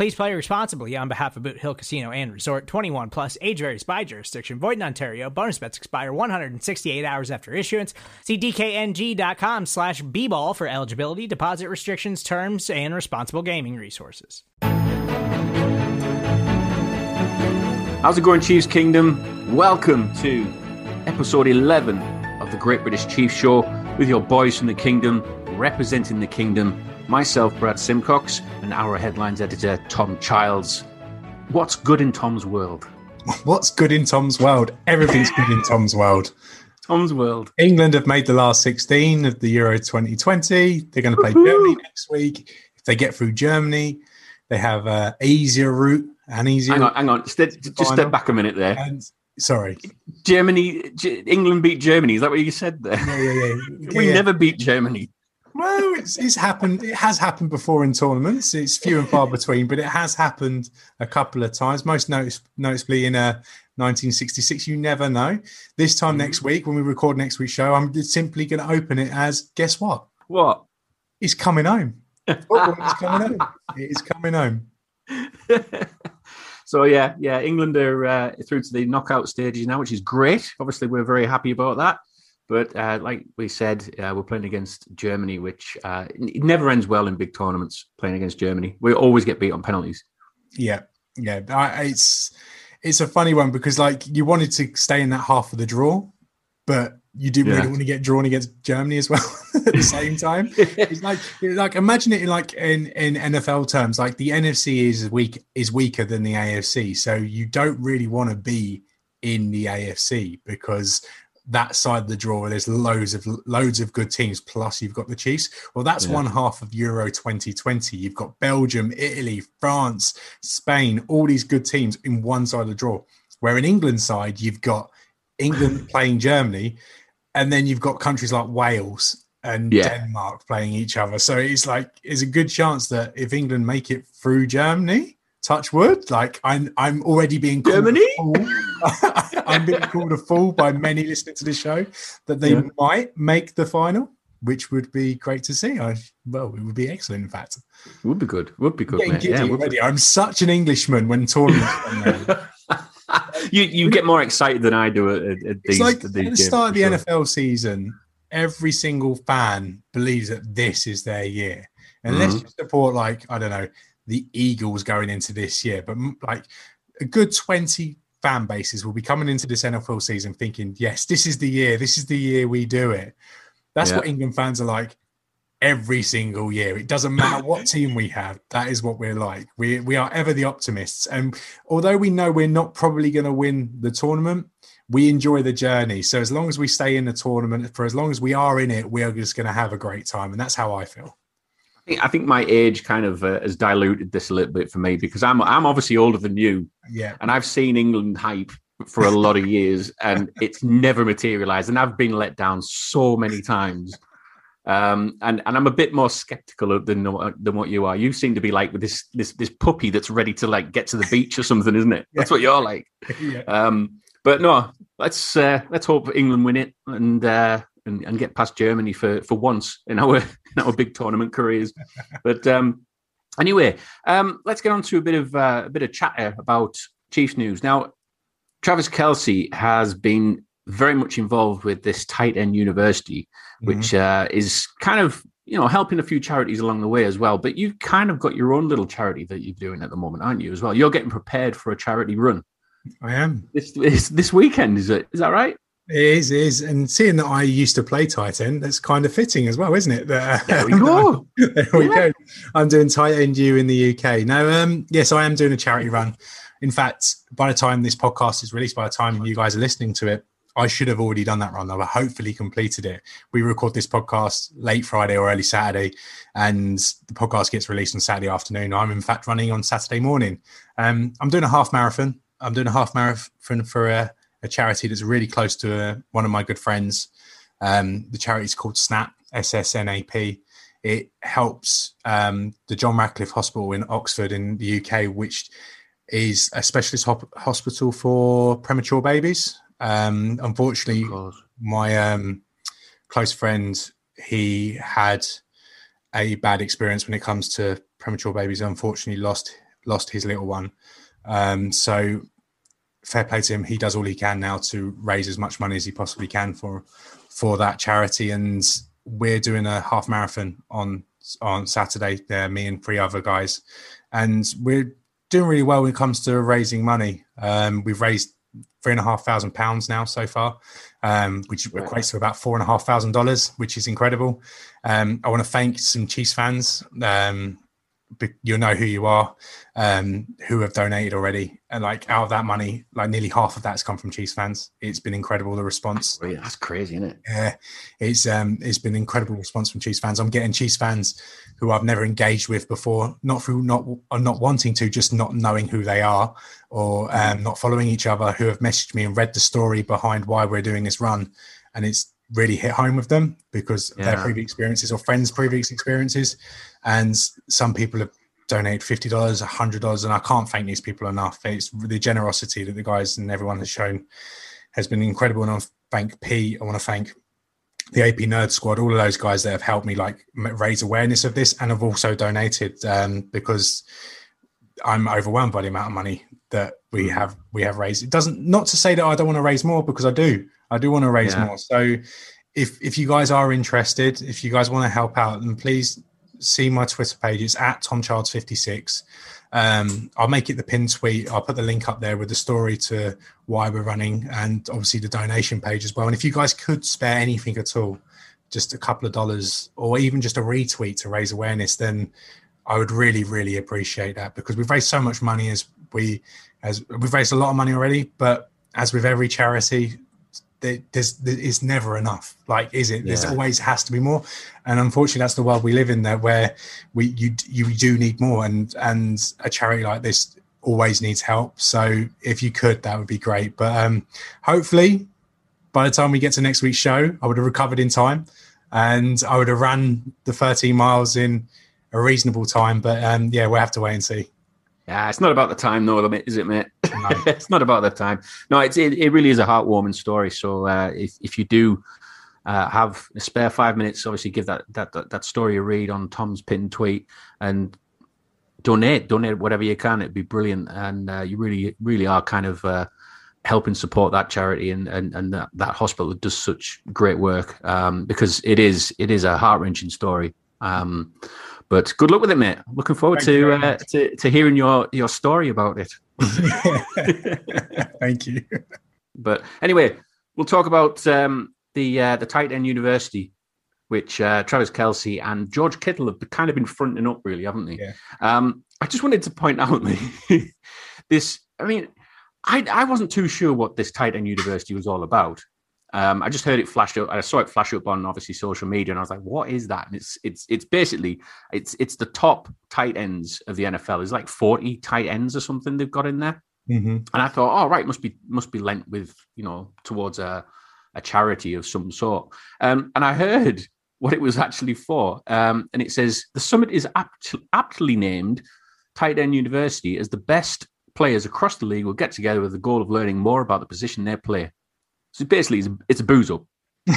Please play responsibly on behalf of Boot Hill Casino and Resort 21 plus age varies by jurisdiction. Void in Ontario. Bonus bets expire 168 hours after issuance. See DKNG.com slash B ball for eligibility, deposit restrictions, terms, and responsible gaming resources. How's it going, Chiefs Kingdom? Welcome to episode 11 of the Great British Chiefs Show with your boys from the Kingdom, representing the Kingdom. Myself, Brad Simcox, and our headlines editor, Tom Childs. What's good in Tom's world? What's good in Tom's world? Everything's good in Tom's world. Tom's world. England have made the last 16 of the Euro 2020. They're going to play Germany next week. If they get through Germany, they have an easier route. An easier. Hang on, hang on. Ste- just step back a minute there. And, sorry. Germany, G- England beat Germany. Is that what you said there? Yeah, yeah, yeah. we Yeah. never beat Germany. Well, it's, it's happened. It has happened before in tournaments. It's few and far between, but it has happened a couple of times. Most notice, noticeably in uh, 1966. You never know. This time next week, when we record next week's show, I'm just simply going to open it as guess what? What? It's coming home. Football is coming home. It is coming home. so yeah, yeah, England are uh, through to the knockout stages now, which is great. Obviously, we're very happy about that. But uh, like we said, uh, we're playing against Germany, which uh, it never ends well in big tournaments. Playing against Germany, we always get beat on penalties. Yeah, yeah. I, it's it's a funny one because like you wanted to stay in that half of the draw, but you didn't Yeah. really want to get drawn against Germany as well at the same time. it's like like imagine it in like in in NFL terms, like the NFC is weak is weaker than the AFC, so you don't really want to be in the AFC because that side of the draw there's loads of loads of good teams plus you've got the chiefs well that's Yeah. one half of euro 2020 you've got belgium italy france spain all these good teams in one side of the draw where in england side you've got england playing germany and then you've got countries like wales and Yeah. denmark playing each other so it's like it's a good chance that if england make it through germany touch wood like i'm i'm already being called a Germany? fool. i'm being called a fool by many listening to this show that they Yeah. might make the final which would be great to see i well it would be excellent in fact Would be good. Would be good, giddy Yeah, be- i'm such an englishman when tournaments around. you you get more excited than I do at, at, at it's these. like at at these the games, start of the sure. nfl season every single fan believes that this is their year unless Mhm. you support like i don't know the eagles going into this year but like a good 20 fan bases will be coming into this nfl season thinking yes this is the year this is the year we do it. That's Yeah. what england fans are like every single year. It doesn't matter what team we have that is what we're like. We we are ever the optimists. And although we know we're not probably going to win the tournament we enjoy the journey. So as long as we stay in the tournament for as long as we are in it we are just going to have a great time. And that's how i feel I think, my age kind of uh, has diluted this a little bit for me because I'm I'm obviously older than you, yeah and I've seen England hype for a lot of years, and it's never materialised, and I've been let down so many times. Um, and and I'm a bit more skeptical than than what you are. You seem to be like with this this this puppy that's ready to like get to the beach or something, isn't it? That's what you're like. yeah Um, but no, let's uh, let's hope England win it and, uh, and and get past Germany for for once in our in our big tournament careers. But um, anyway, um, let's get on to a bit of uh, a bit of chatter about Chiefs news. Now, Travis Kelce has been very much involved with this tight end university, which uh, is kind of you know helping a few charities along the way as well. But you've kind of got your own little charity that you're doing at the moment, aren't you? As well, you're getting prepared for a charity run i am this this, this weekend. Is it? Is that right? It is, it is. And seeing that I used to play tight end, that's kind of fitting as well, isn't it? That, there we go. there we yeah. go. I'm doing Tight End U in the UK. Now, um, yes, I am doing a charity run. In fact, by the time this podcast is released, by the time you guys are listening to it, I should have already done that run. I've hopefully completed it. We record this podcast late Friday or early Saturday, and the podcast gets released on Saturday afternoon. I'm in fact running on Saturday morning. Um, I'm doing a half marathon. I'm doing a half marathon for a, a charity that's really close to uh, one of my good friends. Um, the charity is called SNAP, S S N A P. It helps um, the John Radcliffe Hospital in Oxford in the UK, which is a specialist hospital for premature babies. Um, unfortunately, my um, close friend he had a bad experience when it comes to premature babies. Unfortunately, lost lost his little one. Um, so fair play to him. He does all he can now to raise as much money as he possibly can for for that charity. And we're doing a half marathon on on Saturday. There, me and three other guys, and we're doing really well when it comes to raising money. Um, we've raised three and a half thousand pounds now so far, um, which equates to about four and a half thousand dollars, which is incredible. Um, I want to thank some Chiefs fans. Um, you'll know who you are, um, who have donated already. And like out of that money, like nearly half of that's come from Chiefs fans. It's been incredible the response. That's, that's crazy, isn't it? Yeah, it's um, it's been incredible response from Chiefs fans. I'm getting Chiefs fans who I've never engaged with before, not through not not wanting to, just not knowing who they are or um, not following each other, who have messaged me and read the story behind why we're doing this run, and it's really hit home with them because yeah. their previous experiences or friends' previous experiences. And some people have donated fifty dollars, hundred dollars, and I can't thank these people enough. It's the generosity that the guys and everyone has shown has been incredible. And I thank P. I want to thank the AP Nerd Squad, all of those guys that have helped me like raise awareness of this, and have also donated um, because I'm overwhelmed by the amount of money that we mm. have we have raised. It doesn't not to say that I don't want to raise more because I do. I do want to raise yeah. more. So if if you guys are interested, if you guys want to help out, then please see my Twitter page. It's at Tom Childs 56. Um, I'll make it the pin tweet. I'll put the link up there with the story to why we're running and obviously the donation page as well. And if you guys could spare anything at all, just a couple of dollars or even just a retweet to raise awareness, then I would really, really appreciate that because we've raised so much money as we as we've raised a lot of money already, but as with every charity, there's it's never enough. Like, is it? Yeah. There's always has to be more, and unfortunately, that's the world we live in. There, where we you you do need more, and and a charity like this always needs help. So if you could, that would be great. But um, hopefully, by the time we get to next week's show, I would have recovered in time, and I would have run the 13 miles in a reasonable time. But um, yeah, we'll have to wait and see. Yeah, it's not about the time, though, is it, mate? No. it's not about the time. No, it's, it, it really is a heartwarming story. So uh, if, if you do uh, have a spare five minutes, obviously give that, that, that, that story a read on Tom's pin tweet and donate, donate whatever you can. It'd be brilliant. And uh, you really, really are kind of uh, helping support that charity and, and, and that, that hospital that does such great work um, because it is, it is a heart wrenching story. Um, but good luck with it, mate. Looking forward to, uh, to to hearing your your story about it. Thank you. But anyway, we'll talk about um, the uh, the tight end university, which uh, Travis Kelce and George Kittle have kind of been fronting up, really, haven't they? Yeah. Um, I just wanted to point out this. I mean, I I wasn't too sure what this tight end university was all about. Um, I just heard it flash up. I saw it flash up on obviously social media, and I was like, "What is that?" And it's it's it's basically it's it's the top tight ends of the NFL. There's like 40 tight ends or something they've got in there. Mm-hmm. And I thought, "Oh, right, must be must be lent with you know towards a a charity of some sort." Um, and I heard what it was actually for, um, and it says the summit is apt, aptly named Tight End University as the best players across the league will get together with the goal of learning more about the position they play. So basically, it's a, it's a booze up.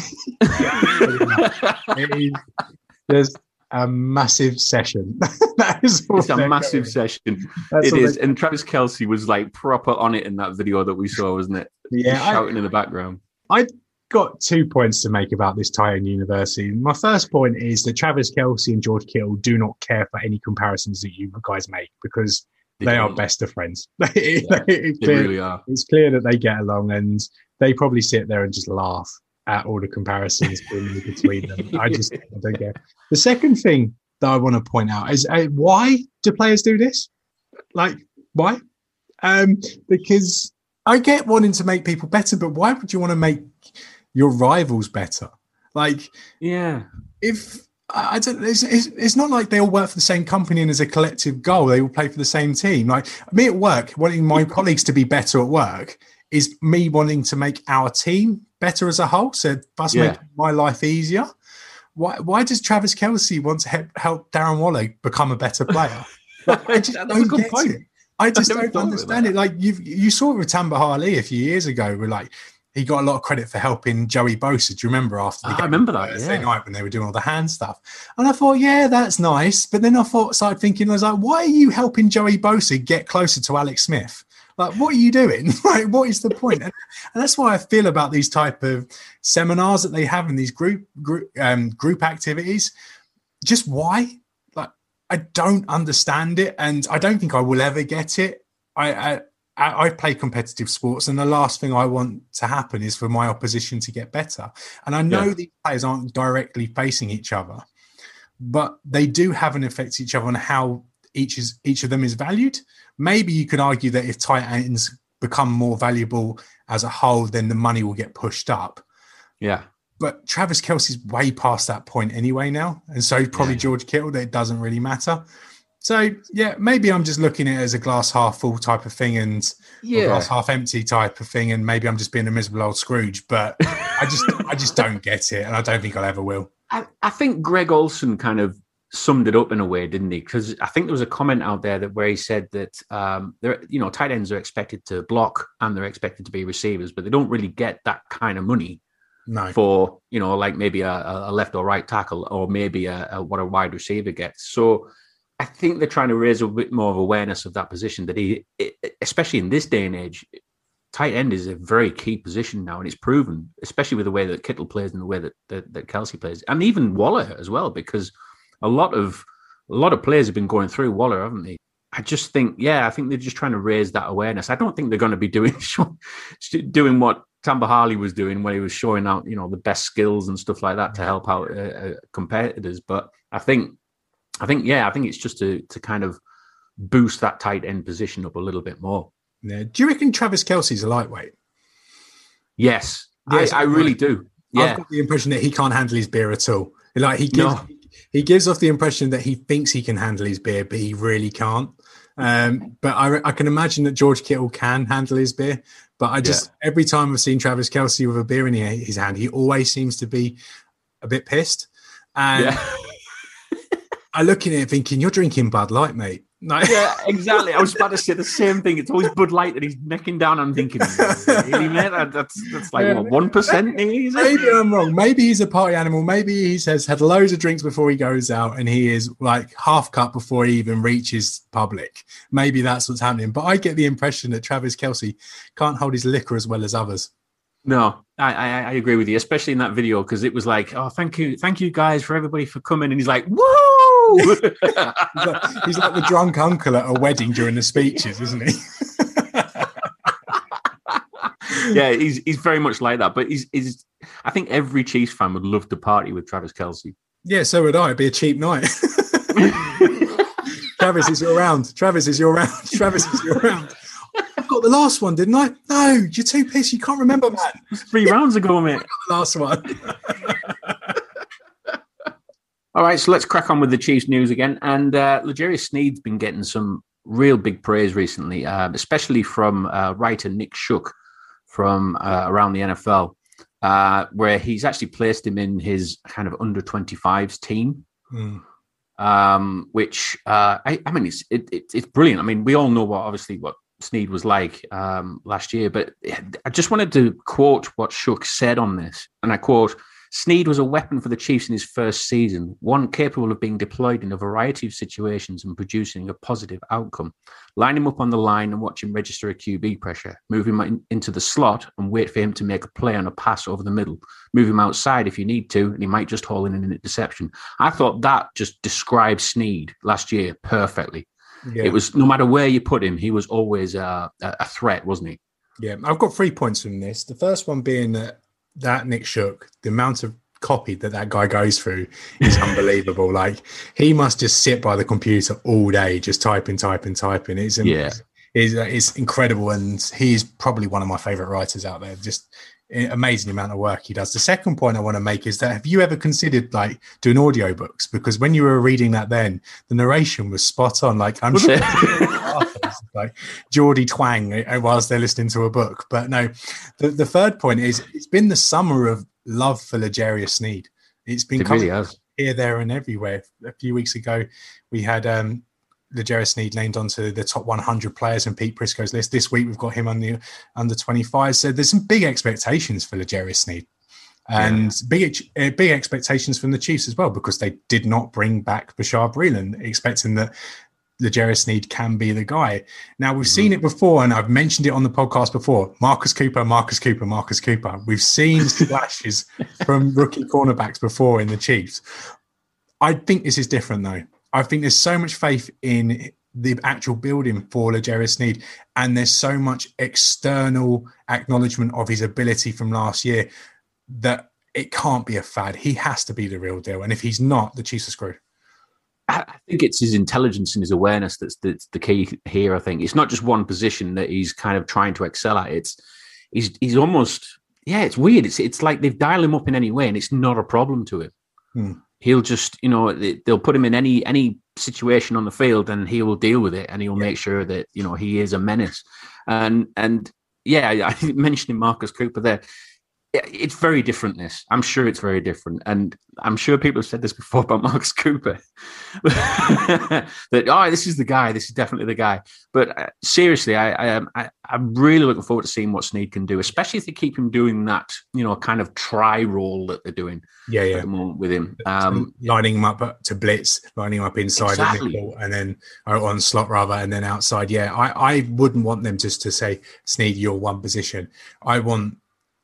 there's a massive session. that is it's a massive going. session. That's it is. And Travis Kelce was like proper on it in that video that we saw, wasn't it? Yeah. shouting I, in the background. I got two points to make about this Tight End University. My first point is that Travis Kelce and George Kittle do not care for any comparisons that you guys make because They, they are best of friends. yeah, they really are. It's clear that they get along, and they probably sit there and just laugh at all the comparisons between them. I just I don't get. The second thing that I want to point out is uh, why do players do this? Like why? Um, because I get wanting to make people better, but why would you want to make your rivals better? Like, yeah, if I don't, it's, it's, it's, not like they all work for the same company and as a collective goal, they all play for the same team. Like me at work, wanting my colleagues to be better at work is me wanting to make our team better as a whole. So thus yeah. make my life easier. Why, why does Travis Kelce want to help, help Darren Waller become a better player? Like, I just don't get point. it. I just I don't understand it. Like you, you saw it with Tamba Hali a few years ago. We're like, he got a lot of credit for helping Joey Bosa. Do you remember after the oh, I remember that Thursday yeah. night when they were doing all the hand stuff? And I thought, yeah, that's nice. But then I thought, I started thinking, I was like, why are you helping Joey Bosa get closer to Alex Smith? Like, what are you doing? like, what is the point? And, and, that's why I feel about these type of seminars that they have in these group group um, group activities. Just why? Like, I don't understand it, and I don't think I will ever get it. I, I I, play competitive sports, and the last thing I want to happen is for my opposition to get better. And I know yeah. these players aren't directly facing each other, but they do have an effect each other on how each is each of them is valued. Maybe you could argue that if tight ends become more valuable as a whole, then the money will get pushed up. Yeah. But Travis Kelce's way past that point anyway now, and so probably yeah. George Kittle. That it doesn't really matter. So yeah, maybe I'm just looking at it as a glass half full type of thing and yeah. glass half empty type of thing, and maybe I'm just being a miserable old Scrooge. But I just I just don't get it, and I don't think I'll ever will. I, I think Greg Olsen kind of summed it up in a way, didn't he? Because I think there was a comment out there that where he said that um, there, you know, tight ends are expected to block and they're expected to be receivers, but they don't really get that kind of money. No. For you know, like maybe a, a left or right tackle, or maybe a, a, what a wide receiver gets. So I think they're trying to raise a bit more of awareness of that position. That he, especially in this day and age, tight end is a very key position now, and it's proven, especially with the way that Kittle plays and the way that that, that Kelce plays, and even Waller as well, because a lot of a lot of players have been going through Waller, haven't they? I just think, yeah, I think they're just trying to raise that awareness. I don't think they're going to be doing doing what Tamba Hali was doing when he was showing out, you know, the best skills and stuff like that to help out uh, uh, competitors. But I think I think, yeah, I think it's just to to kind of boost that tight end position up a little bit more. Yeah. Do you reckon Travis Kelce's a lightweight? Yes, yes I, I really do. Yeah. I've got the impression that he can't handle his beer at all. Like he gives, no. he gives off the impression that he thinks he can handle his beer, but he really can't. Um, but I, I, can imagine that George Kittle can handle his beer. But I just yeah. every time I've seen Travis Kelce with a beer in his hand, he always seems to be a bit pissed. And yeah. I look at it thinking, you're drinking Bud Light, mate. No. Yeah, exactly. I was about to say the same thing. It's always Bud Light that he's necking down. I'm thinking, really, mate? That's that's like what one percent. Maybe I'm wrong. Maybe he's a party animal. Maybe he has had loads of drinks before he goes out, and he is like half cup before he even reaches public. Maybe that's what's happening. But I get the impression that Travis Kelce can't hold his liquor as well as others. No, I, I, I agree with you, especially in that video because it was like, oh, thank you, thank you guys for everybody for coming, and he's like, woo! he's, like, he's like the drunk uncle at a wedding during the speeches, isn't he? yeah, he's he's very much like that. But he's, he's I think every Chiefs fan would love to party with Travis Kelce. Yeah, so would I. It'd be a cheap night. Travis is your round. Travis is your round. Travis is your round I've got the last one, didn't I? No, you're too pissed. You can't remember, man. Three rounds ago, mate. I got the last one. All right, so let's crack on with the Chiefs news again. And uh, Sneed's been getting some real big praise recently, uh, especially from uh, writer Nick Shook from uh, around the NFL, uh, where he's actually placed him in his kind of under 25s team. Mm. Um, which uh, I, I, mean, it's it, it, it's brilliant. I mean, we all know what obviously what Sneed was like um, last year. But I just wanted to quote what Shook said on this, and I quote. Sneed was a weapon for the Chiefs in his first season, one capable of being deployed in a variety of situations and producing a positive outcome. Line him up on the line and watch him register a QB pressure. Move him into the slot and wait for him to make a play on a pass over the middle. Move him outside if you need to, and he might just haul in an interception. I thought that just described Sneed last year perfectly. Yeah. It was no matter where you put him, he was always uh, a, a threat, wasn't he? Yeah, I've got three points from this. The first one being that that Nick Shook, the amount of copy that that guy goes through is unbelievable. like he must just sit by the computer all day, just typing, typing, typing. It's yeah, it's, it's incredible, and he's probably one of my favorite writers out there. Just amazing amount of work he does. The second point I want to make is that have you ever considered like doing audiobooks? Because when you were reading that then, the narration was spot on. Like I'm sure like Geordie Twang uh, whilst they're listening to a book. But no, the, the third point is it's been the summer of love for L'Jarius Sneed. It's been it really here, there, and everywhere. A few weeks ago, we had um, L'Jarius Sneed named onto the top 100 players in Pete Prisco's list. This week, we've got him on the under 25. So there's some big expectations for L'Jarius Sneed. And yeah. big uh, big expectations from the Chiefs as well because they did not bring back Bashaud Breeland, expecting that L'Jarius Sneed can be the guy. Now we've mm-hmm. seen it before, and I've mentioned it on the podcast before. Marcus Cooper, Marcus Cooper, Marcus Cooper. We've seen splashes from rookie cornerbacks before in the Chiefs. I think this is different though. I think there's so much faith in the actual building for L'Jarius Sneed, and there's so much external acknowledgement of his ability from last year that it can't be a fad. He has to be the real deal, and if he's not, the Chiefs are screwed. I think it's his intelligence and his awareness that's, that's the key here. I think it's not just one position that he's kind of trying to excel at. It's he's he's almost yeah. It's weird. It's it's like they've dialed him up in any way, and it's not a problem to him. Hmm. He'll just you know they'll put him in any any situation on the field, and he will deal with it, and he'll yeah. make sure that you know he is a menace. And and yeah, I mentioned Marcus Cooper there it's very different. This, I'm sure it's very different, and I'm sure people have said this before about Marcus Cooper. that oh, this is the guy. This is definitely the guy. But uh, seriously, I, I am really looking forward to seeing what Sneed can do, especially if they keep him doing that, you know, kind of try role that they're doing. Yeah, yeah. At the moment with him, um, lining him up to blitz, lining him up inside exactly. and then or on slot rather, and then outside. Yeah, I I wouldn't want them just to say Sneed, you're one position. I want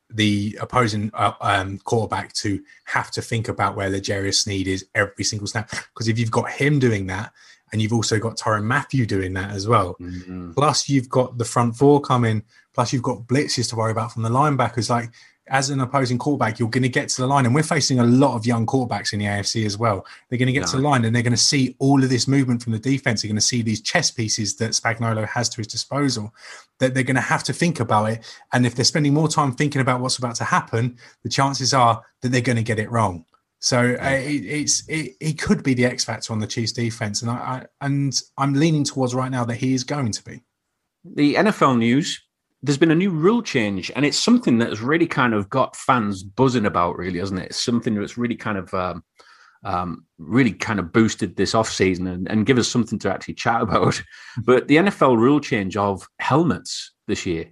the opposing uh, um, quarterback to have to think about where L'Jarius Sneed is every single snap. Because if you've got him doing that, and you've also got Tyrann Mathieu doing that as well, mm-hmm. plus you've got the front four coming, plus you've got blitzes to worry about from the linebackers. Like as an opposing quarterback, you're going to get to the line, and we're facing a lot of young quarterbacks in the AFC as well. They're going to get no. to the line, and they're going to see all of this movement from the defense. They're going to see these chess pieces that Spagnuolo has to his disposal. That they're going to have to think about it, and if they're spending more time thinking about what's about to happen, the chances are that they're going to get it wrong. So uh, it, it's it, it, could be the X factor on the Chiefs defense, and I, I and I'm leaning towards right now that he is going to be. The NFL news there's been a new rule change, and it's something that has really kind of got fans buzzing about, really, hasn't it? It's something that's really kind of um, um, really kind of boosted this off season and, and give us something to actually chat about. but the NFL rule change of helmets this year.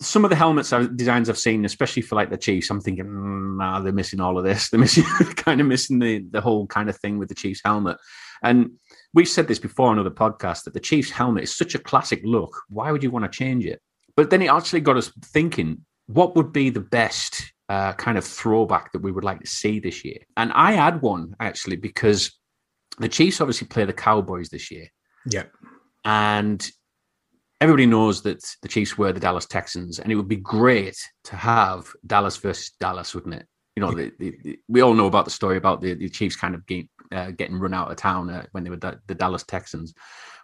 Some of the helmets designs I've seen, especially for like the Chiefs, I'm thinking, mm, nah, they're missing all of this. They're missing kind of missing the the whole kind of thing with the Chiefs helmet. And we've said this before on other podcasts that the Chiefs helmet is such a classic look. Why would you want to change it? But then it actually got us thinking what would be the best uh, kind of throwback that we would like to see this year? And I had one actually because the Chiefs obviously play the Cowboys this year. Yeah. And everybody knows that the Chiefs were the Dallas Texans, and it would be great to have Dallas versus Dallas, wouldn't it? You know, the, the, the, we all know about the story about the, the Chiefs kind of game, uh, getting run out of town uh, when they were the Dallas Texans.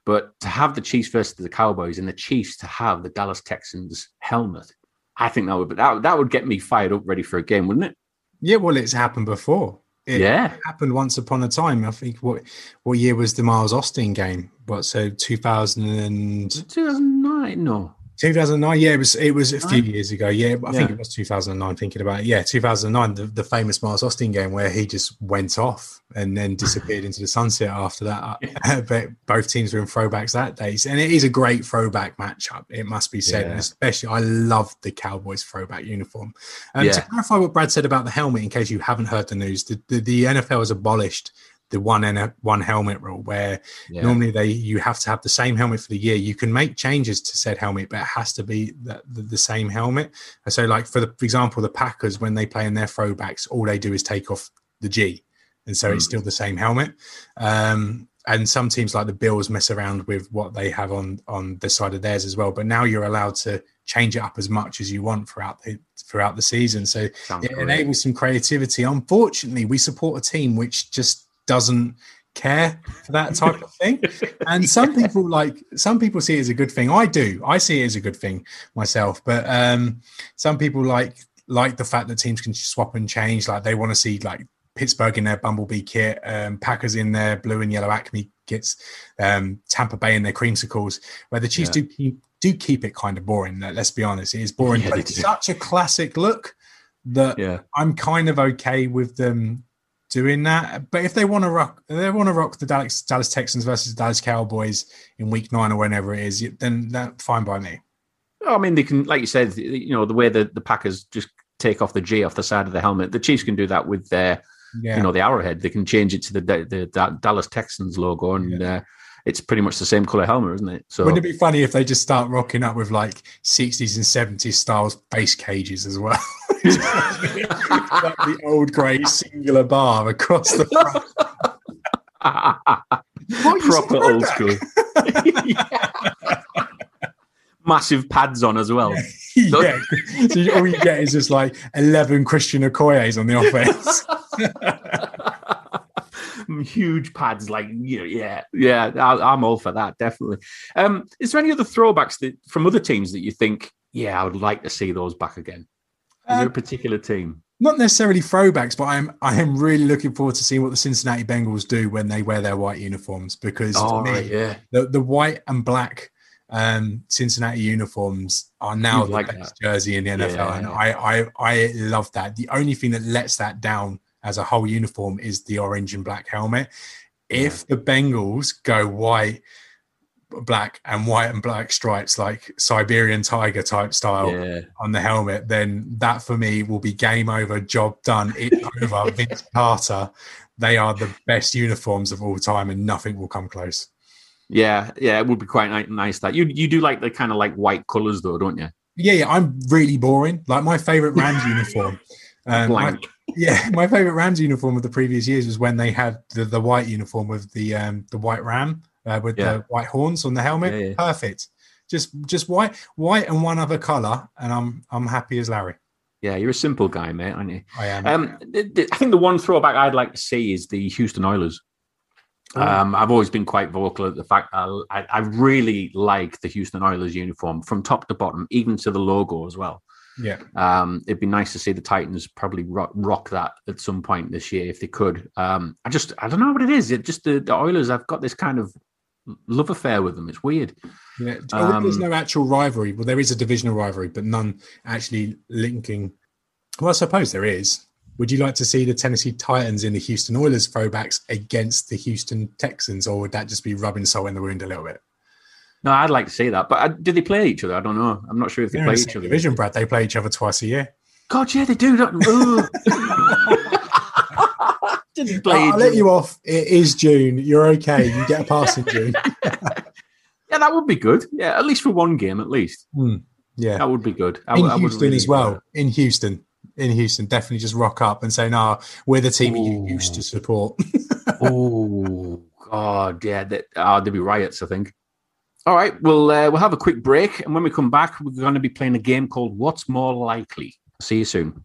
But to have the Chiefs versus the Cowboys and the Chiefs to have the Dallas Texans helmet, I think that would that, that would get me fired up, ready for a game, wouldn't it? Yeah, well, it's happened before. It yeah, happened once upon a time. I think what what year was the Miles Austin game? What so two thousand and two thousand nine? No, 2009 yeah it was it was a few years ago. Yeah i yeah. think it was 2009 thinking about it. Yeah 2009 the, the famous miles austin game where he just went off and then disappeared into the sunset after that. But both teams were in throwbacks that day. And it is a great throwback matchup it must be said yeah. especially i love the cowboys throwback uniform. Um, yeah. to clarify what brad said about the helmet in case you haven't heard the news the, the, the nfl has abolished the one and one helmet rule where yeah. normally they you have to have the same helmet for the year you can make changes to said helmet but it has to be the, the, the same helmet so like for the for example the packers when they play in their throwbacks all they do is take off the g and so mm. it's hmm. still the same helmet um, and some teams like the Bills mess around with what they have on on the side of theirs as well. But now you're allowed to change it up as much as you want throughout the throughout the season. So Sounds it great. enables some creativity. Unfortunately, we support a team which just doesn't care for that type of thing. And some people like some people see it as a good thing. I do. I see it as a good thing myself. But um some people like like the fact that teams can swap and change. Like they want to see like Pittsburgh in their Bumblebee kit, um, Packers in their blue and yellow Acme kits, um, Tampa Bay in their creamsicles. Where the Chiefs Yeah. do keep do keep it kind of boring. Let's be honest, it is boring, Yeah, but it's do. such a classic look that Yeah. I'm kind of okay with them doing that. But if they want to rock, they want to rock the Dallas, Dallas Texans versus Dallas Cowboys in Week Nine or whenever it is, then that fine by me. I mean, they can, like you said, you know, the way that the Packers just take off the J off the side of the helmet. The Chiefs can do that with their, Yeah, you know, the arrowhead. They can change it to the the, the Dallas Texans logo, and uh, it's pretty much the same color helmet, isn't it? So Wouldn't it be funny if they just start rocking up with like 60s and 70s styles base cages as well? like the old grey singular bar across the front. What, proper old that? school. Massive pads on as well. yeah. So all you get is just like 11 Christian Okoye's on the offense. Huge pads, like yeah, yeah, yeah. I, I'm all for that, definitely. Um, is there any other throwbacks that from other teams that you think, yeah, I would like to see those back again? Is there a Um, particular team? Not necessarily throwbacks, but I'm I am really looking forward to seeing what the Cincinnati Bengals do when they wear their white uniforms because to Oh, me, yeah, the, the white and black um, Cincinnati uniforms are now You the like best jersey in the NFL, Yeah. and I, I I love that. The only thing that lets that down as a whole uniform is the orange and black helmet. If the Bengals go white, black, and white and black stripes like Siberian tiger type style yeah. on the helmet, then that for me will be game over, job done. It's over. Vince Carter. They are the best uniforms of all time, and nothing will come close. Yeah, yeah, it would be quite nice that you you do like the kind of like white colors though, don't you? Yeah, yeah, I'm really boring. Like my favorite Rams uniform. Um, my- yeah, my favorite Rams uniform of the previous years was when they had the, the white uniform with the um the white ram uh, with Yeah. the white horns on the helmet. Yeah, yeah. Perfect. Just just white, white and one other color, and I'm I'm happy as Larry. Yeah, you're a simple guy, mate, aren't you? I am. Um, th- th- I think the one throwback I'd like to see is the Houston Oilers. Oh. Um, I've always been quite vocal at the fact I, I, I really like the Houston Oilers uniform from top to bottom, even to the logo as well. yeah. Um, it'd be nice to see the Titans probably rock, rock that at some point this year if they could. Um, I just I don't know what it is. It just the, the Oilers. I've got this kind of love affair with them. It's weird. Yeah, oh, there's Um, no actual rivalry. Well, there is a divisional rivalry, but none actually linking. Well, I suppose there is. Would you like to see the Tennessee Titans in the Houston Oilers throwbacks against the Houston Texans, or would that just be rubbing salt in the wound a little bit? No, I'd like to see that. But uh, did they play each other? I don't know. I'm not sure if they They're play each other. division, Brad. They play each other twice a year. God, yeah, they do. Don't, play I'll, I'll let you off. It is June. You're okay. You get a pass in June. Yeah, that would be good. Yeah, at least for one game, at least. Yeah. That would be good. I, in I Houston really as well. that. In Houston. In Houston. Definitely just rock up and say, no, we're the team you used to support. oh God, yeah, that, oh, there'll be riots. I think. All right, we'll uh, we'll have a quick break, and when we come back, we're going to be playing a game called "What's More Likely." See you soon.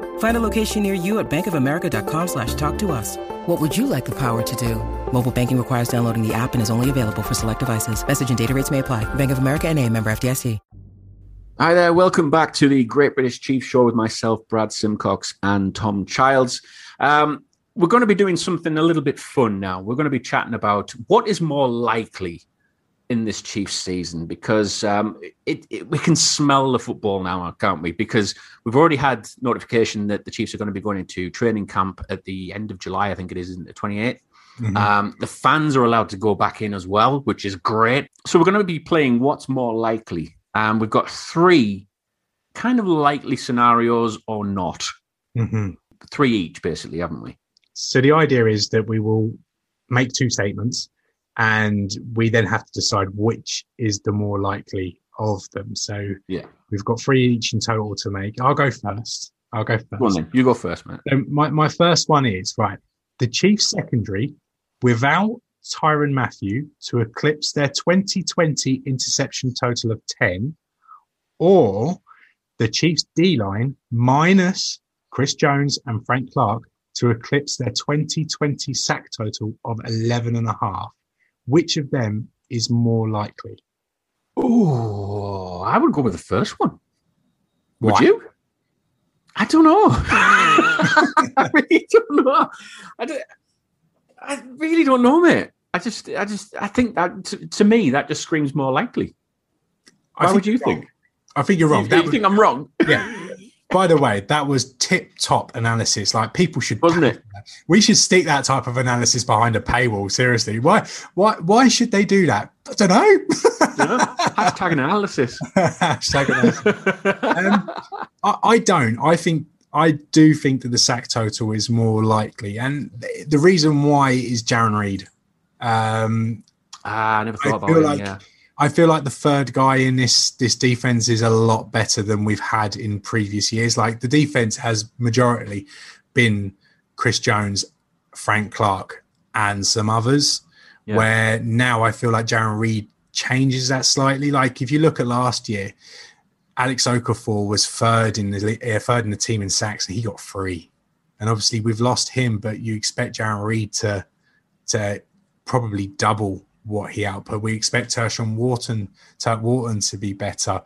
Find a location near you at bankofamerica.com slash talk to us. What would you like the power to do? Mobile banking requires downloading the app and is only available for select devices. Message and data rates may apply. Bank of America and a member FDIC. Hi there, welcome back to the Great British Chief Show with myself, Brad Simcox, and Tom Childs. Um, we're going to be doing something a little bit fun now. We're going to be chatting about what is more likely in this Chiefs season because um, it, it, we can smell the football now, can't we? Because we've already had notification that the Chiefs are going to be going into training camp at the end of July. I think it is the 28th. Mm-hmm. Um, the fans are allowed to go back in as well, which is great. So we're going to be playing what's more likely. And um, we've got three kind of likely scenarios or not. Mm-hmm. Three each, basically, haven't we? So the idea is that we will make two statements and we then have to decide which is the more likely of them. So yeah, we've got three each in total to make. I'll go first. I'll go first. You go first, man. So my, my first one is right. The Chiefs secondary without Tyrann Mathieu to eclipse their 2020 interception total of 10, or the Chiefs D line minus Chris Jones and Frank Clark to eclipse their 2020 sack total of 11 and a half. Which of them is more likely? Oh, I would go with the first one. Would Why? you? I don't know. I really don't know. I, don't, I really don't know, mate. I just, I just, I think that to, to me that just screams more likely. Why would you think? I think you're wrong. You, you think I'm wrong? Yeah. By the way, that was tip top analysis. Like people should, wasn't it? We should stick that type of analysis behind a paywall. Seriously, why? Why? Why should they do that? I don't know. Hashtag analysis. Hashtag analysis. um, I, I don't. I think I do think that the sack total is more likely, and the reason why is Jarran Reed. Um, ah, I never thought I about it. Like, yeah. I feel like the third guy in this this defense is a lot better than we've had in previous years. Like the defense has majority been Chris Jones, Frank Clark, and some others. Yeah. Where now I feel like Jarran Reed changes that slightly. Like if you look at last year, Alex Okafor was third in the uh, third in the team in sacks, and he got three. And obviously we've lost him, but you expect Jarran Reed to to probably double what he output. We expect Tershawn Wharton, Wharton to be better.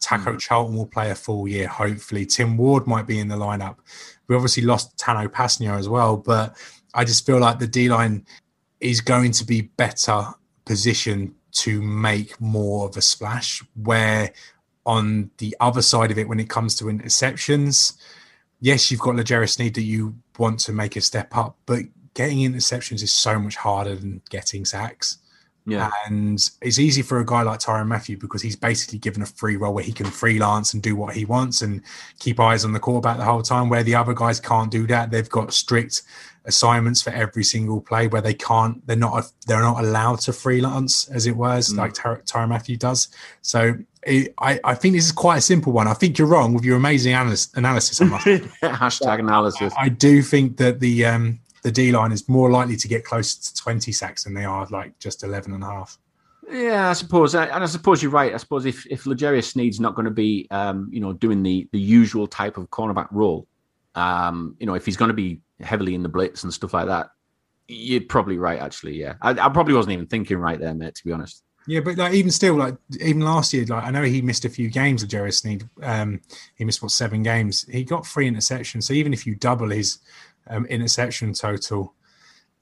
Taco mm. Charlton will play a full year, hopefully. Tim Ward might be in the lineup. We obviously lost Tano Kpassagnon as well, but I just feel like the D line is going to be better positioned to make more of a splash. Where on the other side of it, when it comes to interceptions, yes, you've got L'Jarius Sneed that you want to make a step up, but getting interceptions is so much harder than getting sacks. Yeah. And it's easy for a guy like Tyrann Mathieu because he's basically given a free role where he can freelance and do what he wants and keep eyes on the quarterback the whole time. Where the other guys can't do that. They've got strict assignments for every single play where they can't, they're not, they're not allowed to freelance as it was, mm. like Ty- Tyrann Mathieu does. So it, I, I think this is quite a simple one. I think you're wrong with your amazing analysis. analysis Hashtag analysis. I, I do think that the um, the D line is more likely to get close to 20 sacks than they are like just 11 and a half. Yeah, I suppose, and I suppose you're right. I suppose if if L'Jarius Sneed's not going to be, um, you know, doing the the usual type of cornerback role, um, you know, if he's going to be heavily in the blitz and stuff like that, you're probably right. Actually, yeah, I, I probably wasn't even thinking right there, mate. To be honest. Yeah, but like even still, like even last year, like I know he missed a few games. L'Jarius Sneed, um, he missed what seven games. He got three interceptions. So even if you double his um, interception total.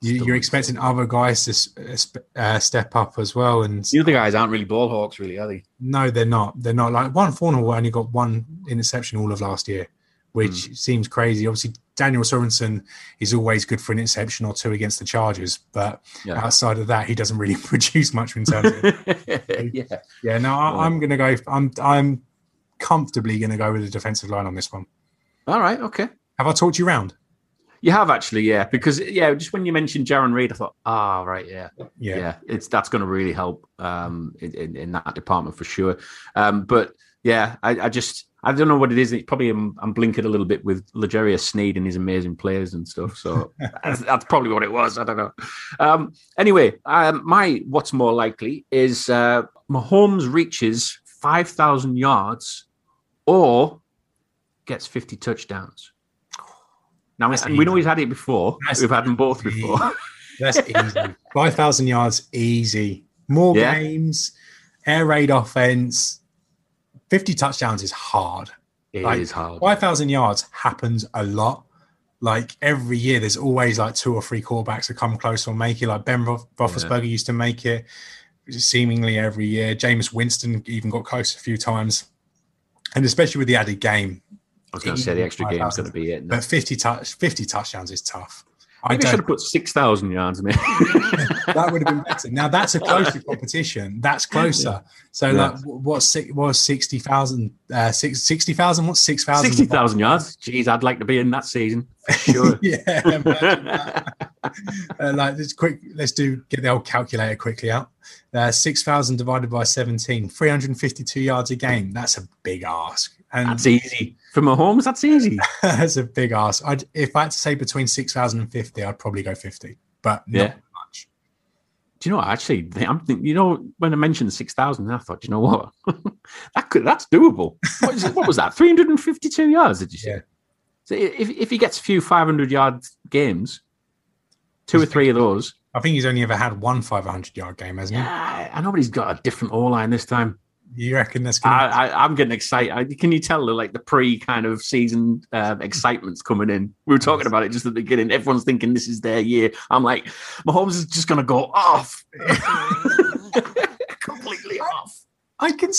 You, are expecting other guys to uh, step up as well, and the other guys aren't really ball hawks, really, are they? No, they're not. They're not. Like Juan Thornhill only got one interception all of last year, which mm. seems crazy. Obviously, Daniel Sorensen is always good for an interception or two against the Chargers, but yeah. outside of that, he doesn't really produce much in terms of. yeah, yeah. No, I, am going to go. I'm I'm comfortably going to go with the defensive line on this one. All right. Okay. Have I talked you round? You have actually, yeah, because yeah, just when you mentioned Jarran Reed, I thought, ah, oh, right, yeah, yeah, yeah, it's that's going to really help um, in, in, that department for sure. Um, but yeah, I, I, just I don't know what it is. It probably I'm, I'm blinking a little bit with L'Jarius Sneed and his amazing players and stuff. So that's, that's, probably what it was. I don't know. Um, anyway, um, my what's more likely is uh, Mahomes reaches five thousand yards or gets fifty touchdowns. Now we know he's had it before. That's We've had them both before. That's easy. Five thousand yards, easy. More yeah. games, air raid offense, 50 touchdowns is hard. It is Like, hard. 5,000 yards happens a lot. Like every year, there's always like two or three quarterbacks that come close or make it. Like Ben Roth- Roethlisberger used to make it seemingly every year. Jameis Winston even got close a few times. And especially with the added game. I was going to say the extra game's 5,000. going to be it. But 50, touch, 50 touchdowns is tough. I Maybe I should have put six thousand yards in it. that would have been better. Now that's a closer competition. That's closer. So Yeah. like, what's si- was sixty thousand? Uh, six, sixty thousand. What's six thousand? Sixty thousand yards. Jeez, I'd like to be in that season for sure. yeah, that. uh, like this quick. Let's do get the old calculator quickly out. Uh, Six thousand divided by 17, 352 yards a game. That's a big ask, and That's easy for Mahomes. That's easy. that's a big ask. I'd, if I had to say between six thousand and fifty, I'd probably go fifty, but not Yeah. much. Do you know what? Actually, I'm thinking, you know when I mentioned six thousand, I thought, you know what, that could that's doable. What, is what was that? Three hundred and fifty-two yards? Did you say? Yeah. So if if he gets a few five hundred yard games, two or three of those, I think he's only ever had one 500 yard game, hasn't he? yeah, I know, but he's got a different O line this time. You reckon that's going to I, I'm getting excited. I, can you tell the like the pre kind of season uh, excitement's coming in? We were talking about it just at the beginning. Everyone's thinking this is their year. I'm like, Mahomes is just going to go off, completely off. I can.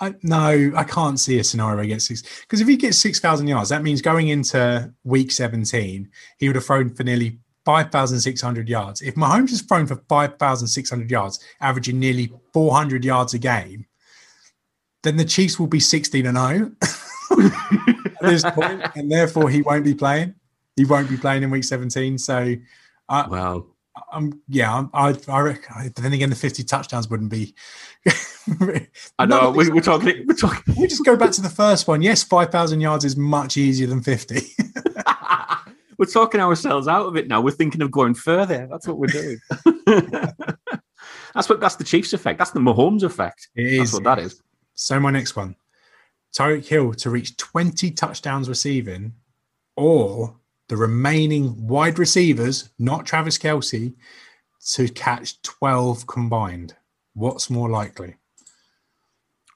I, no, I can't see a scenario where he gets six. Because if he gets six thousand yards, that means going into week seventeen, he would have thrown for nearly five thousand six hundred yards. If Mahomes has thrown for five thousand six hundred yards, averaging nearly four hundred yards a game, then the Chiefs will be sixteen and zero at this point, and therefore he won't be playing. He won't be playing in week seventeen. So, Well, I'm yeah, I'm, I I then again, the fifty touchdowns wouldn't be. I know we, we're talking. We're talking. we just go back to the first one. Yes, 5,000 yards is much easier than 50. we're talking ourselves out of it now. We're thinking of going further. That's what we're doing. that's what. That's the Chiefs effect. That's the Mahomes effect. It That's is. what that is. So, my next one Tyreek Hill to reach 20 touchdowns receiving, or the remaining wide receivers, not Travis Kelce, to catch 12 combined. What's more likely?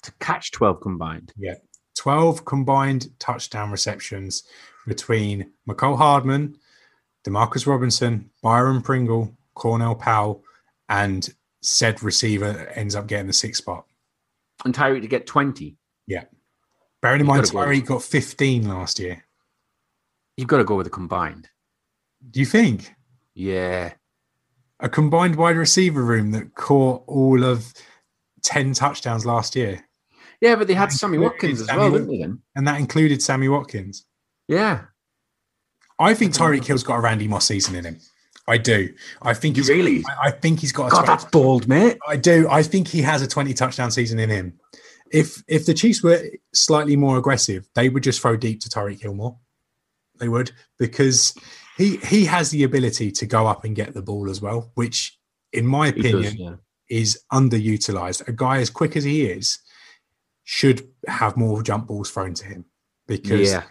To catch twelve combined. Yeah. 12 combined touchdown receptions between Mecole Hardman, Demarcus Robinson, Byron Pringle, Cornell Powell, and said receiver ends up getting the sixth spot. And Tyreek to get twenty. Yeah. Bearing in mind, go. Tyreek got 15 last year. You've got to go with a combined. Do you think Yeah. a combined wide receiver room that caught all of 10 touchdowns last year? Yeah, but they had Sammy Watkins as Sammy well, didn't they? And that included Sammy Watkins. Yeah. I think Tyreek Hill's got a Randy Moss season in him. I do. I think You he's really? I, I think he's got a God, 20 that's bold, mate. I do. I think he has a 20 touchdown season in him. If if the Chiefs were slightly more aggressive, they would just throw deep to Tyreek Hill more. They would because he he has the ability to go up and get the ball as well, which in my opinion does, yeah. is underutilized. A guy as quick as he is should have more jump balls thrown to him because Yeah.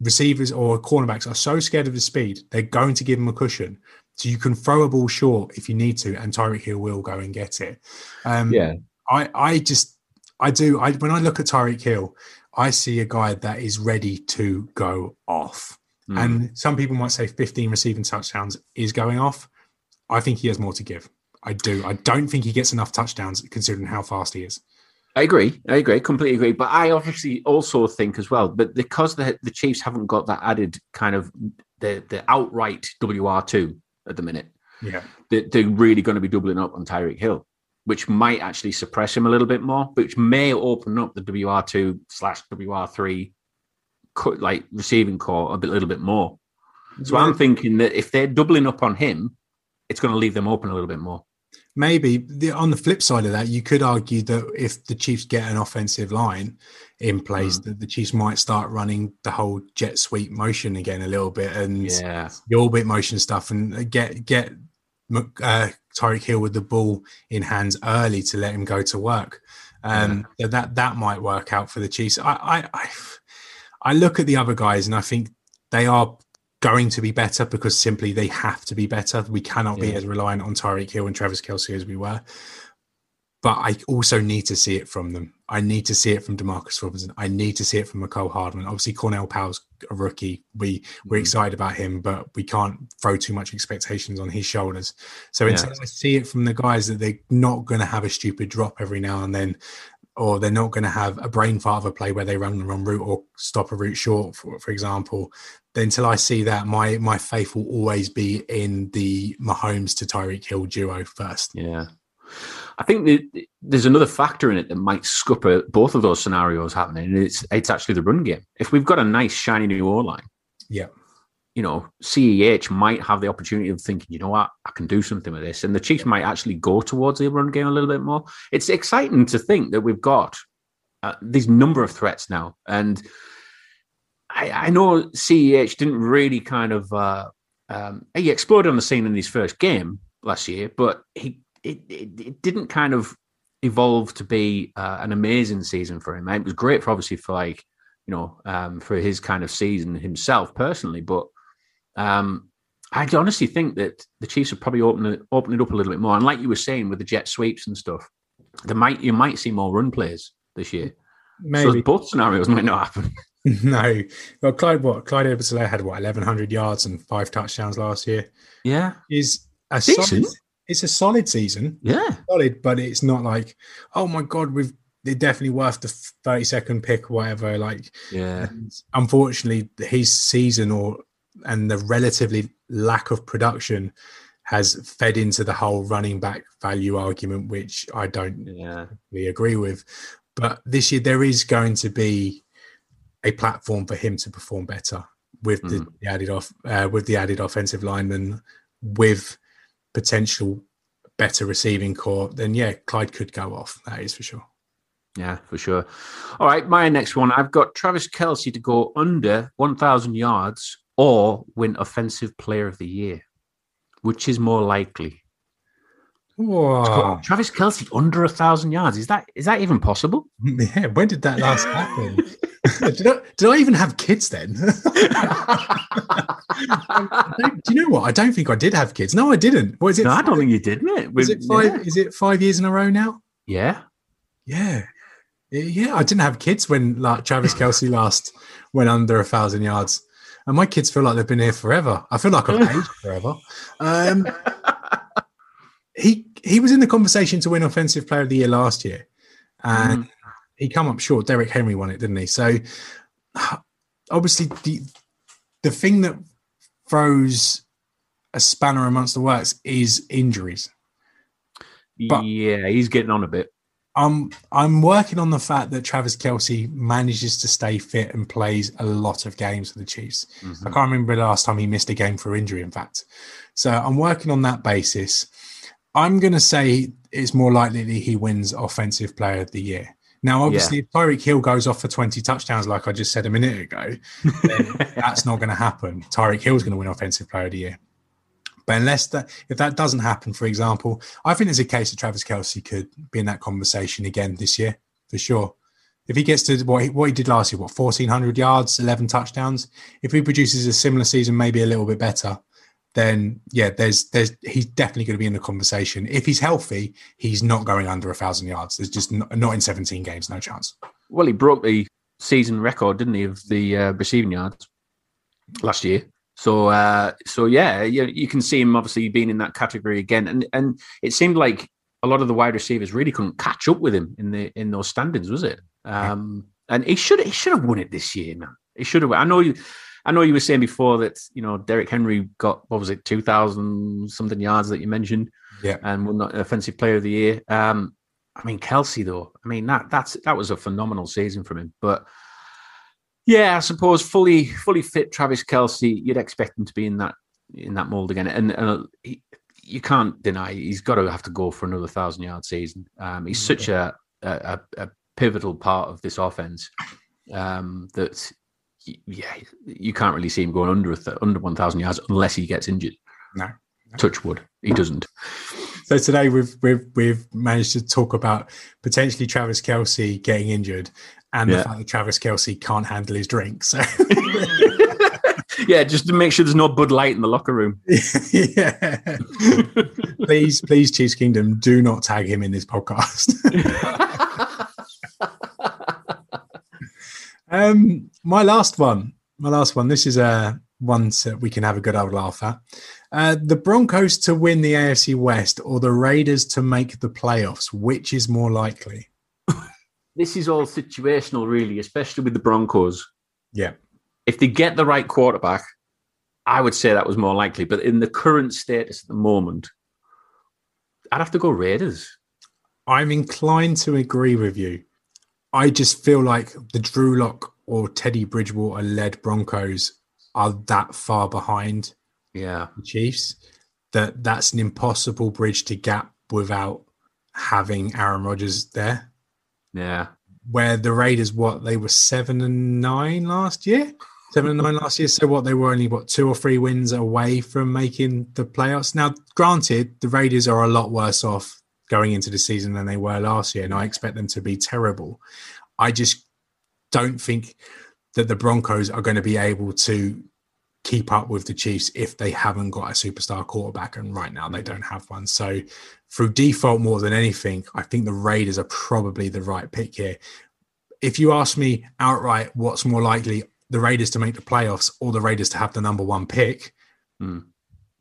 Receivers or cornerbacks are so scared of his speed, they're going to give him a cushion. So you can throw a ball short if you need to, and Tyreek Hill will go and get it. Um, Yeah. I, I just, I do. I when I look at Tyreek Hill, I see a guy that is ready to go off. Mm. And some people might say 15 receiving touchdowns is going off. I think he has more to give. I do. I don't think he gets enough touchdowns considering how fast he is. I agree. I agree. Completely agree. But I obviously also think as well, but because the the Chiefs haven't got that added kind of the the outright WR two at the minute, Yeah. they, they're really going to be doubling up on Tyreek Hill, which might actually suppress him a little bit more, which may open up the WR two slash WR three like receiving corps a bit, little bit more. So I'm thinking that if they're doubling up on him, it's going to leave them open a little bit more. Maybe the, on the flip side of that, you could argue that if the Chiefs get an offensive line in place, Mm. that the Chiefs might start running the whole jet sweep motion again a little bit and Yeah. the orbit motion stuff, and get get uh, Tyreek Hill with the ball in hands early to let him go to work. Um, so that that might work out for the Chiefs. I, I I I look at the other guys and I think they are going to be better because simply they have to be better. We cannot be as reliant on Tyreek Hill and Travis Kelce as we were. but I also need to see it from them. I need to see it from Demarcus Robinson. I need to see it from Mecole Hardman. Obviously, Cornell Powell's a rookie. We we're mm-hmm. excited about him, but we can't throw too much expectations on his shoulders. So until yeah. I see it from the guys that they're not going to have a stupid drop every now and then, or they're not going to have a brain fart of a play where they run the wrong route or stop a route short, for, for example. Until I see that, my my faith will always be in the Mahomes to Tyreek Hill duo first. Yeah. I think that there's another factor in it that might scupper both of those scenarios happening. And it's it's actually the run game. If we've got a nice shiny new O line, yeah, you know, CEH might have the opportunity of thinking, you know what, I can do something with this, and the Chiefs might actually go towards the run game a little bit more. It's exciting to think that we've got uh, these number of threats now, and I, I, know CEH didn't really kind of uh, um, he exploded on the scene in his first game last year, but he it, it, it didn't kind of evolve to be uh, an amazing season for him. It was great for obviously for like you know um, for his kind of season himself personally, but um, I honestly think that the Chiefs have probably opened it, open it up a little bit more. And like you were saying with the jet sweeps and stuff, there might you might see more run plays this year. Maybe so both scenarios might not happen. no, well, Clyde what Clyde edwards had what eleven hundred yards and five touchdowns last year. Yeah, is a Decent. solid, it's a solid season. Yeah, solid, but it's not like oh my god, we've they're definitely worth the thirty second pick or whatever. Like, yeah, unfortunately, his season or and the relatively lack of production has fed into the whole running back value argument, which I don't yeah. really agree with. But this year there is going to be a platform for him to perform better with mm. the, the, added off uh, with the added offensive lineman with potential better receiving corps, then yeah, Clyde could go off. That is for sure. Yeah, for sure. All right, my next one. I've got Travis Kelce to go under 1,000 yards or win Offensive Player of the Year. Which is more likely? Whoa. Travis Kelce under a thousand yards. Is that is that even possible? Yeah. When did that last happen? did, I, did I even have kids then? do you know what? I don't think I did have kids. No, I didn't. What is it? No, I don't think you did, mate. Is it five? Yeah. Is it five years in a row now? Yeah. Yeah. Yeah. I didn't have kids when like Travis Kelce last went under a thousand yards and my kids feel like they've been here forever. I feel like I've aged forever. Um, he he was in the conversation to win Offensive Player of the Year last year, and mm. he come up short. Derrick Henry won it, didn't he? So obviously the the thing that throws a spanner amongst the works is injuries. But yeah, he's getting on a bit. I'm I'm working on the fact that Travis Kelce manages to stay fit and plays a lot of games for the Chiefs. Mm-hmm. I can't remember the last time he missed a game for injury, in fact. So I'm working on that basis. I'm going to say it's more likely that he wins Offensive Player of the Year. Now, obviously, yeah. if Tyreek Hill goes off for 20 touchdowns, like I just said a minute ago, that's not going to happen. Tyreek Hill's going to win Offensive Player of the Year. But unless that, if that doesn't happen, for example, I think there's a case that Travis Kelce could be in that conversation again this year for sure. If he gets to what he, what he did last year, what 1,400 yards, 11 touchdowns, if he produces a similar season, maybe a little bit better, then yeah, there's there's he's definitely going to be in the conversation. If he's healthy, he's not going under a thousand yards. There's just not, not in 17 games, no chance. Well, he broke the season record, didn't he, of the uh, receiving yards last year? So, uh, so yeah, you, you can see him obviously being in that category again, and and it seemed like a lot of the wide receivers really couldn't catch up with him in the in those standings, was it? Um, and he should he should have won it this year, man. He should have. I know you. I know you were saying before that you know Derrick Henry got what was it two thousand something yards that you mentioned, yeah, and won the offensive player of the year. Um, I mean Kelce though, I mean that that's that was a phenomenal season from him, but yeah, I suppose fully fully fit Travis Kelce, you'd expect him to be in that in that mold again, and, and uh, he, you can't deny he's got to have to go for another thousand yard season. Um, he's such a, a, a pivotal part of this offense um, that yeah, you can't really see him going under th- under one thousand yards unless he gets injured. No, touch wood, he doesn't. So today we've we've we've managed to talk about potentially Travis Kelce getting injured, and yeah. the fact that Travis Kelce can't handle his drink. So yeah, just to make sure there's no Bud Light in the locker room. yeah. please, please, Chiefs Kingdom, do not tag him in this podcast. um, my last one. My last one. This is a one that we can have a good old laugh at. Uh, the Broncos to win the AFC West or the Raiders to make the playoffs. Which is more likely? this is all situational, really, especially with the Broncos. Yeah. If they get the right quarterback, I would say that was more likely. But in the current status at the moment, I'd have to go Raiders. I'm inclined to agree with you. I just feel like the Drew Lock or Teddy Bridgewater led Broncos are that far behind Yeah. the Chiefs that that's an impossible bridge to gap without having Aaron Rodgers there. Yeah. Where the Raiders, what they were seven and nine last year, seven and nine last year. So what they were only what two or three wins away from making the playoffs. Now, granted, the Raiders are a lot worse off going into the season than they were last year, and I expect them to be terrible. I just don't think that the Broncos are going to be able to keep up with the Chiefs if they haven't got a superstar quarterback. And right now they don't have one. So through default, more than anything, I think the Raiders are probably the right pick here. If you ask me outright, what's more likely, the Raiders to make the playoffs or the Raiders to have the number one pick? Hmm.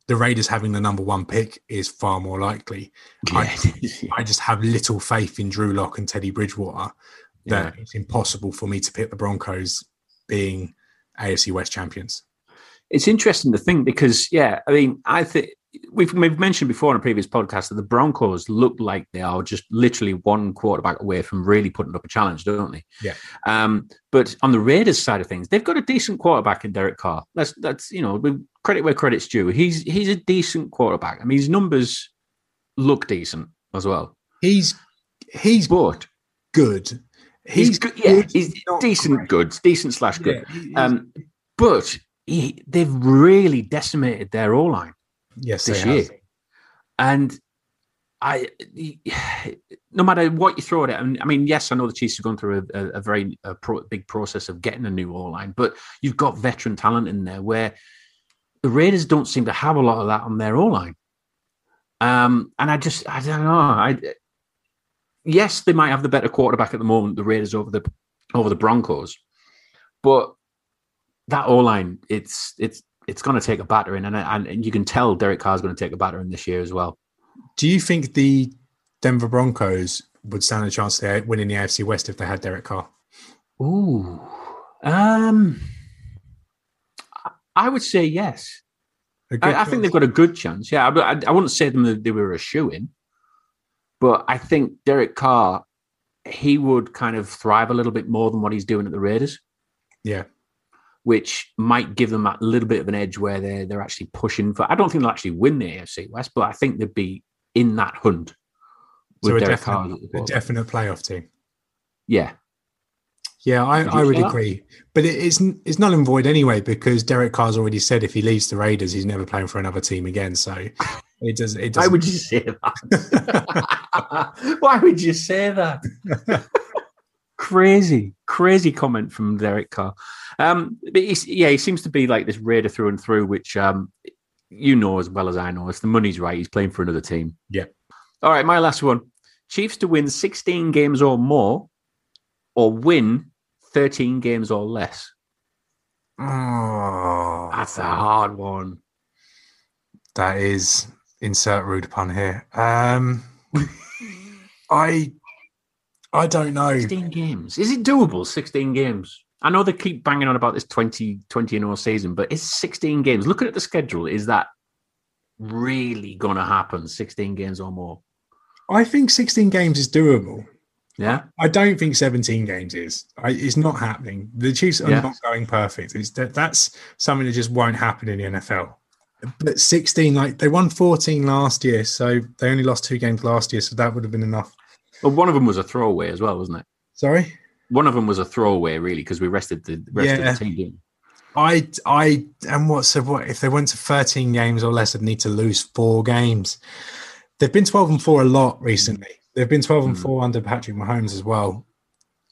The Raiders having the number one pick is far more likely. I, I just have little faith in Drew Lock and Teddy Bridgewater that it's impossible for me to pick the Broncos being AFC West champions. It's interesting to think because, yeah, I mean, I think we've, we've mentioned before in a previous podcast that the Broncos look like they are just literally one quarterback away from really putting up a challenge, don't they? Yeah. Um, but on the Raiders side of things, they've got a decent quarterback in Derek Carr. That's that's you know, we credit where credit's due. He's he's a decent quarterback. I mean, his numbers look decent as well. He's he's But good. he's, good. Yeah, he's decent, great. good, decent slash good. Yeah, Um, but he, they've really decimated their O line. yes, this they year. have. And I, no matter what you throw at it, I mean, I mean, yes, I know the Chiefs have gone through a, a, a very a pro, big process of getting a new O line, but you've got veteran talent in there where the Raiders don't seem to have a lot of that on their O line. Um, and I just, I don't know. I, yes, they might have the better quarterback at the moment, the Raiders over the over the Broncos, but that O line, it's it's it's going to take a battering, and and, you can tell Derek Carr's going to take a battering this year as well. Do you think the Denver Broncos would stand a chance of winning the AFC West if they had Derek Carr? Ooh, um, I- would say yes. I, I think they've got a good chance. Yeah, I, I, I wouldn't say them that they were a shoe in, but I think Derek Carr he would kind of thrive a little bit more than what he's doing at the Raiders. Yeah. which might give them that little bit of an edge where they're they're actually pushing for. I don't think they'll actually win the AFC West, but I think they'd be in that hunt with So a definite, a definite playoff team. Yeah, Yeah, I, Would I would agree. But it is it's null and void anyway because Derek Carr's already said if he leaves the Raiders, he's never playing for another team again. So it does. It why would you say that? why would you say that? crazy, crazy comment from Derek Carr. Um, but he's, yeah, he seems to be like this raider through and through, which um, you know as well as I know. If the money's right, he's playing for another team. Yeah. All right, my last one: Chiefs to win 16 games or more, or win 13 games or less. Oh, That's a hard one. that is insert rude pun here. Um, I I don't know. 16 games. Is it doable? 16 games. I know they keep banging on about this 20, 20 and all season, but it's 16 games. Looking at the schedule, is that really going to happen? 16 games or more? I think 16 games is doable. Yeah. I don't think 17 games is. I, it's not happening. The Chiefs are Yeah. not going perfect. It's that, that's something that just won't happen in the NFL. But 16, like they won 14 last year, so they only lost two games last year, so that would have been enough. Well, one of them was a throwaway as well, wasn't it? Sorry, One of them was a throwaway, really, because we rested the rest Yeah. of the team. I, I, and what? So what? If they went to 13 games or less, they'd need to lose four games. They've been 12 and four a lot recently. They've been 12 and Mm. four under Patrick Mahomes as well.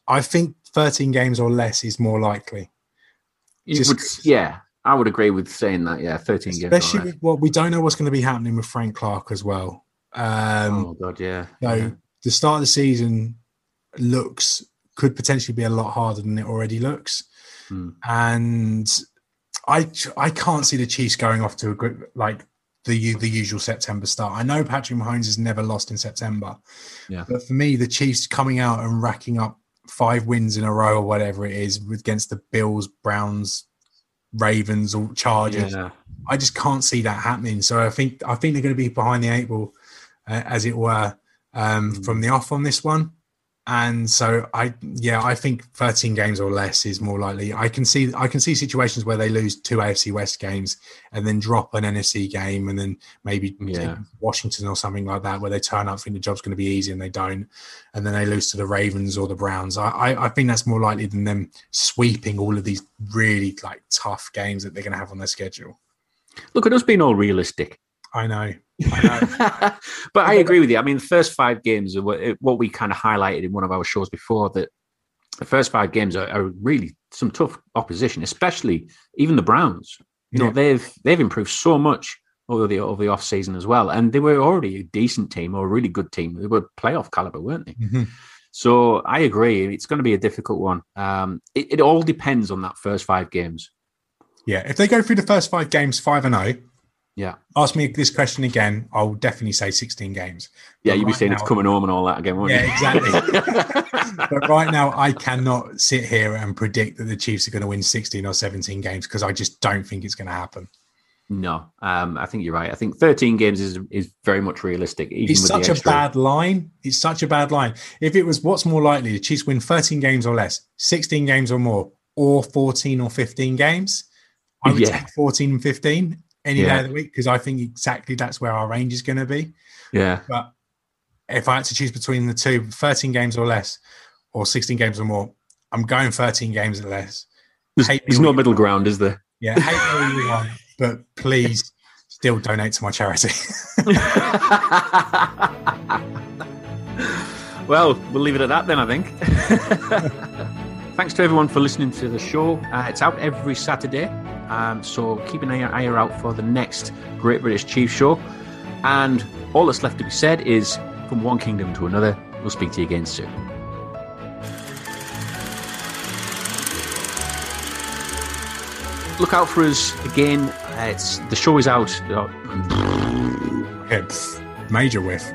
I think 13 games or less is more likely. Would- yeah. I would agree with saying that. Yeah, thirteen games. Especially all right. with, well, we don't know what's going to be happening with Frank Clark as well. Um, oh god, yeah. So yeah. the start of the season looks could potentially be a lot harder than it already looks, Hmm. and I I can't see the Chiefs going off to a good like the the usual September start. I know Patrick Mahomes has never lost in September, Yeah. but for me, the Chiefs coming out and racking up five wins in a row or whatever it is against the Bills, Browns, Ravens, or Chargers. Yeah. I just can't see that happening. So I think I think they're going to be behind the eight ball, uh, as it were, um, Mm. from the off on this one. And so I, yeah, I think 13 games or less is more likely. I can see I can see situations where they lose two AFC West games and then drop an NFC game and then maybe Yeah. Washington or something like that, where they turn up think the job's going to be easy and they don't, and then they lose to the Ravens or the Browns. I, I, I think that's more likely than them sweeping all of these really like tough games that they're going to have on their schedule. Look at us being all realistic. I know. I but I agree with you. I mean, the first five games are what, we kind of highlighted in one of our shows before that the first five games are, are really some tough opposition, especially even the Browns. You know, Yeah. they've they've improved so much over the over the off season as well, and they were already a decent team or a really good team. They were playoff caliber, weren't they? Mhm. So I agree. It's going to be a difficult one. Um, it, it all depends on that first five games. Yeah, if they go through the first five games five and zero, Yeah, ask me this question again. I'll definitely say sixteen games. yeah. But You'd be right saying it's coming home and all that again, won't Yeah, you? exactly. But right now, I cannot sit here and predict that the Chiefs are going to win sixteen or seventeen games because I just don't think it's going to happen. No, um, I think you're right. I think 13 games is is very much realistic. Even It's such a bad line. It's such a bad line. If it was what's more likely, the Chiefs win 13 games or less, 16 games or more, or 14 or 15 games, I would Yeah. take 14 and 15 any day of the week because I think exactly that's where our range is going to be. Yeah, But if I had to choose between the two, 13 games or less, or 16 games or more, I'm going 13 games or less. there's, there's no middle ground, is there? Yeah, hate me you want, but please still donate to my charity. well, we'll leave it at that then. I think. Thanks to everyone for listening to the show. Uh, it's out every Saturday, um, so keep an eye, out for the next Great British Chief Show. And all that's left to be said is, from one kingdom to another. We'll speak to you again soon. Look out for us again. It's the show is out. It's major whiff.